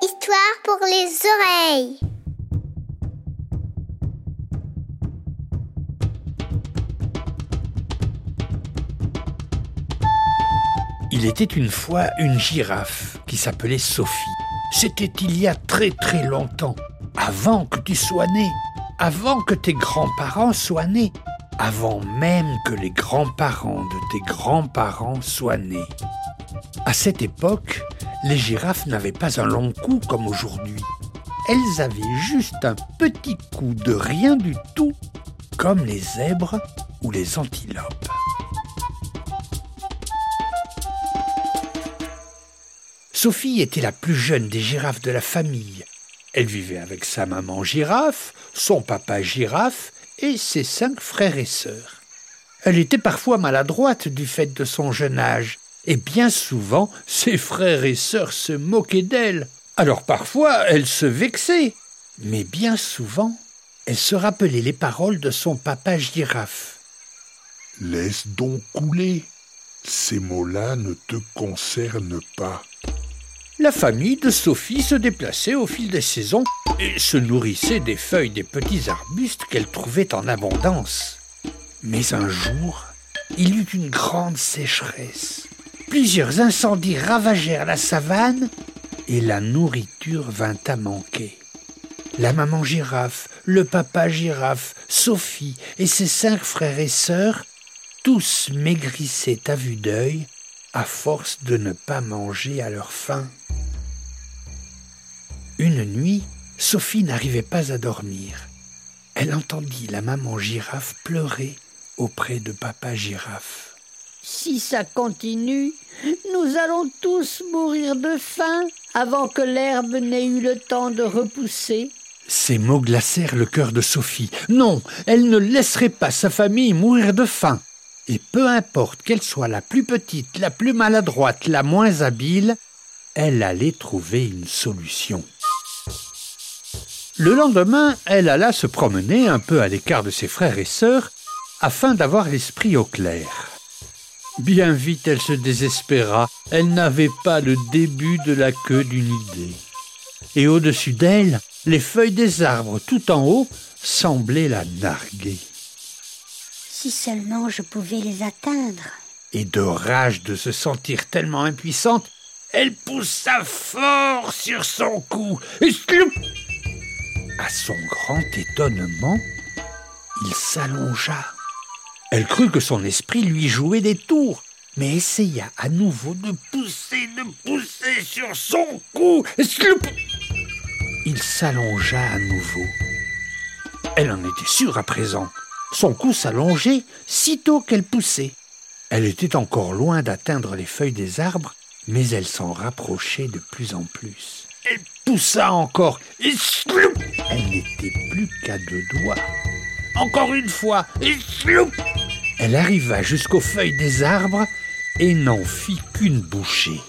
Histoire pour les oreilles. Il était une fois une girafe qui s'appelait Sophie. C'était il y a très très longtemps, avant que tu sois né, avant que tes grands-parents soient nés, avant même que les grands-parents de tes grands-parents soient nés. À cette époque, les girafes n'avaient pas un long cou comme aujourd'hui. Elles avaient juste un petit cou de rien du tout, comme les zèbres ou les antilopes. Sophie était la plus jeune des girafes de la famille. Elle vivait avec sa maman girafe, son papa girafe et ses cinq frères et sœurs. Elle était parfois maladroite du fait de son jeune âge, et bien souvent ses frères et sœurs se moquaient d'elle. Alors parfois elle se vexait, mais bien souvent elle se rappelait les paroles de son papa girafe. Laisse donc couler. Ces mots-là ne te concernent pas. La famille de Sophie se déplaçait au fil des saisons et se nourrissait des feuilles des petits arbustes qu'elle trouvait en abondance. Mais un jour, il y eut une grande sécheresse. Plusieurs incendies ravagèrent la savane et la nourriture vint à manquer. La maman girafe, le papa girafe, Sophie et ses cinq frères et sœurs, tous maigrissaient à vue d'œil à force de ne pas manger à leur faim. Une nuit, Sophie n'arrivait pas à dormir. Elle entendit la maman girafe pleurer auprès de papa girafe. Si ça continue, nous allons tous mourir de faim avant que l'herbe n'ait eu le temps de repousser. Ces mots glacèrent le cœur de Sophie. Non, elle ne laisserait pas sa famille mourir de faim. Et peu importe qu'elle soit la plus petite, la plus maladroite, la moins habile, elle allait trouver une solution. Le lendemain, elle alla se promener un peu à l'écart de ses frères et sœurs afin d'avoir l'esprit au clair. Bien vite elle se désespéra, elle n'avait pas le début de la queue d'une idée. Et au-dessus d'elle, les feuilles des arbres tout en haut semblaient la narguer. Si seulement je pouvais les atteindre. Et de rage de se sentir tellement impuissante, elle poussa fort sur son cou. Et sloup À son grand étonnement, il s'allongea. Elle crut que son esprit lui jouait des tours, mais essaya à nouveau de pousser, de pousser sur son cou. Il s'allongea à nouveau. Elle en était sûre à présent. Son cou s'allongeait sitôt qu'elle poussait. Elle était encore loin d'atteindre les feuilles des arbres, mais elle s'en rapprochait de plus en plus. Poussa encore, et sloup Elle n'était plus qu'à deux doigts. Encore une fois, et sloup Elle arriva jusqu'aux feuilles des arbres et n'en fit qu'une bouchée.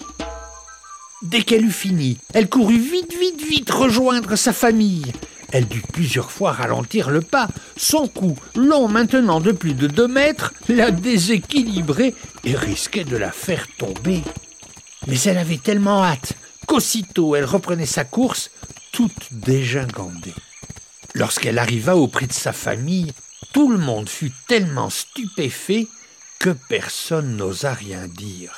Dès qu'elle eut fini, elle courut vite, vite, vite rejoindre sa famille. Elle dut plusieurs fois ralentir le pas. Son cou, long maintenant de plus de deux mètres, la déséquilibrait et risquait de la faire tomber. Mais elle avait tellement hâte qu'aussitôt elle reprenait sa course, toute dégingandée. Lorsqu'elle arriva auprès de sa famille, tout le monde fut tellement stupéfait que personne n'osa rien dire.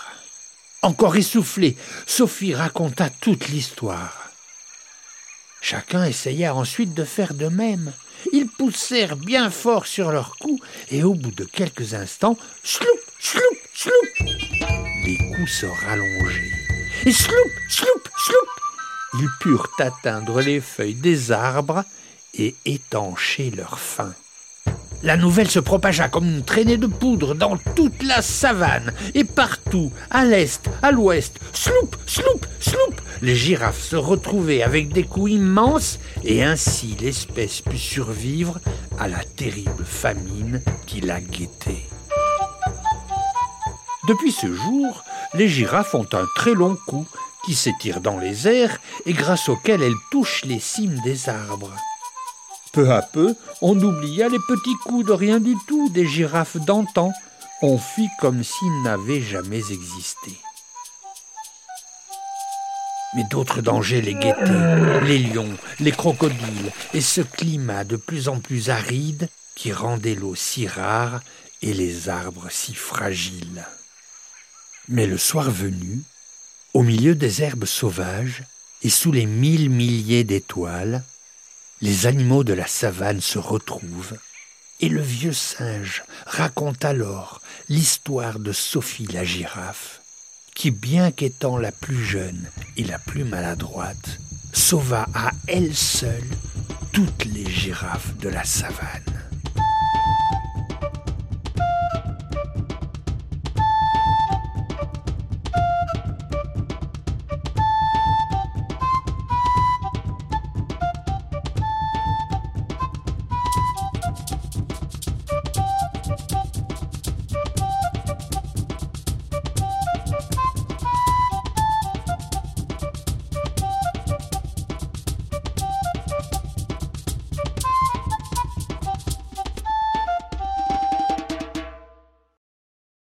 Encore essoufflée, Sophie raconta toute l'histoire. Chacun essaya ensuite de faire de même. Ils poussèrent bien fort sur leur cou et au bout de quelques instants, sloup, sloup, sloup, les coups se rallongeaient. Et sloup, sloup, sloup, ils purent atteindre les feuilles des arbres et étancher leur faim. La nouvelle se propagea comme une traînée de poudre dans toute la savane et partout, à l'est, à l'ouest, sloup, sloup, sloup, les girafes se retrouvaient avec des coups immenses et ainsi l'espèce put survivre à la terrible famine qui la guettait. Depuis ce jour, les girafes ont un très long cou qui s'étire dans les airs et grâce auquel elles touchent les cimes des arbres. Peu à peu, on oublia les petits coups de rien du tout des girafes d'antan. On fit comme s'ils n'avaient jamais existé. Mais d'autres dangers les guettaient, les lions, les crocodiles, et ce climat de plus en plus aride qui rendait l'eau si rare et les arbres si fragiles. Mais le soir venu, au milieu des herbes sauvages et sous les mille milliers d'étoiles, les animaux de la savane se retrouvent et le vieux singe raconte alors l'histoire de Sophie la girafe, qui, bien qu'étant la plus jeune et la plus maladroite, sauva à elle seule toutes les girafes de la savane.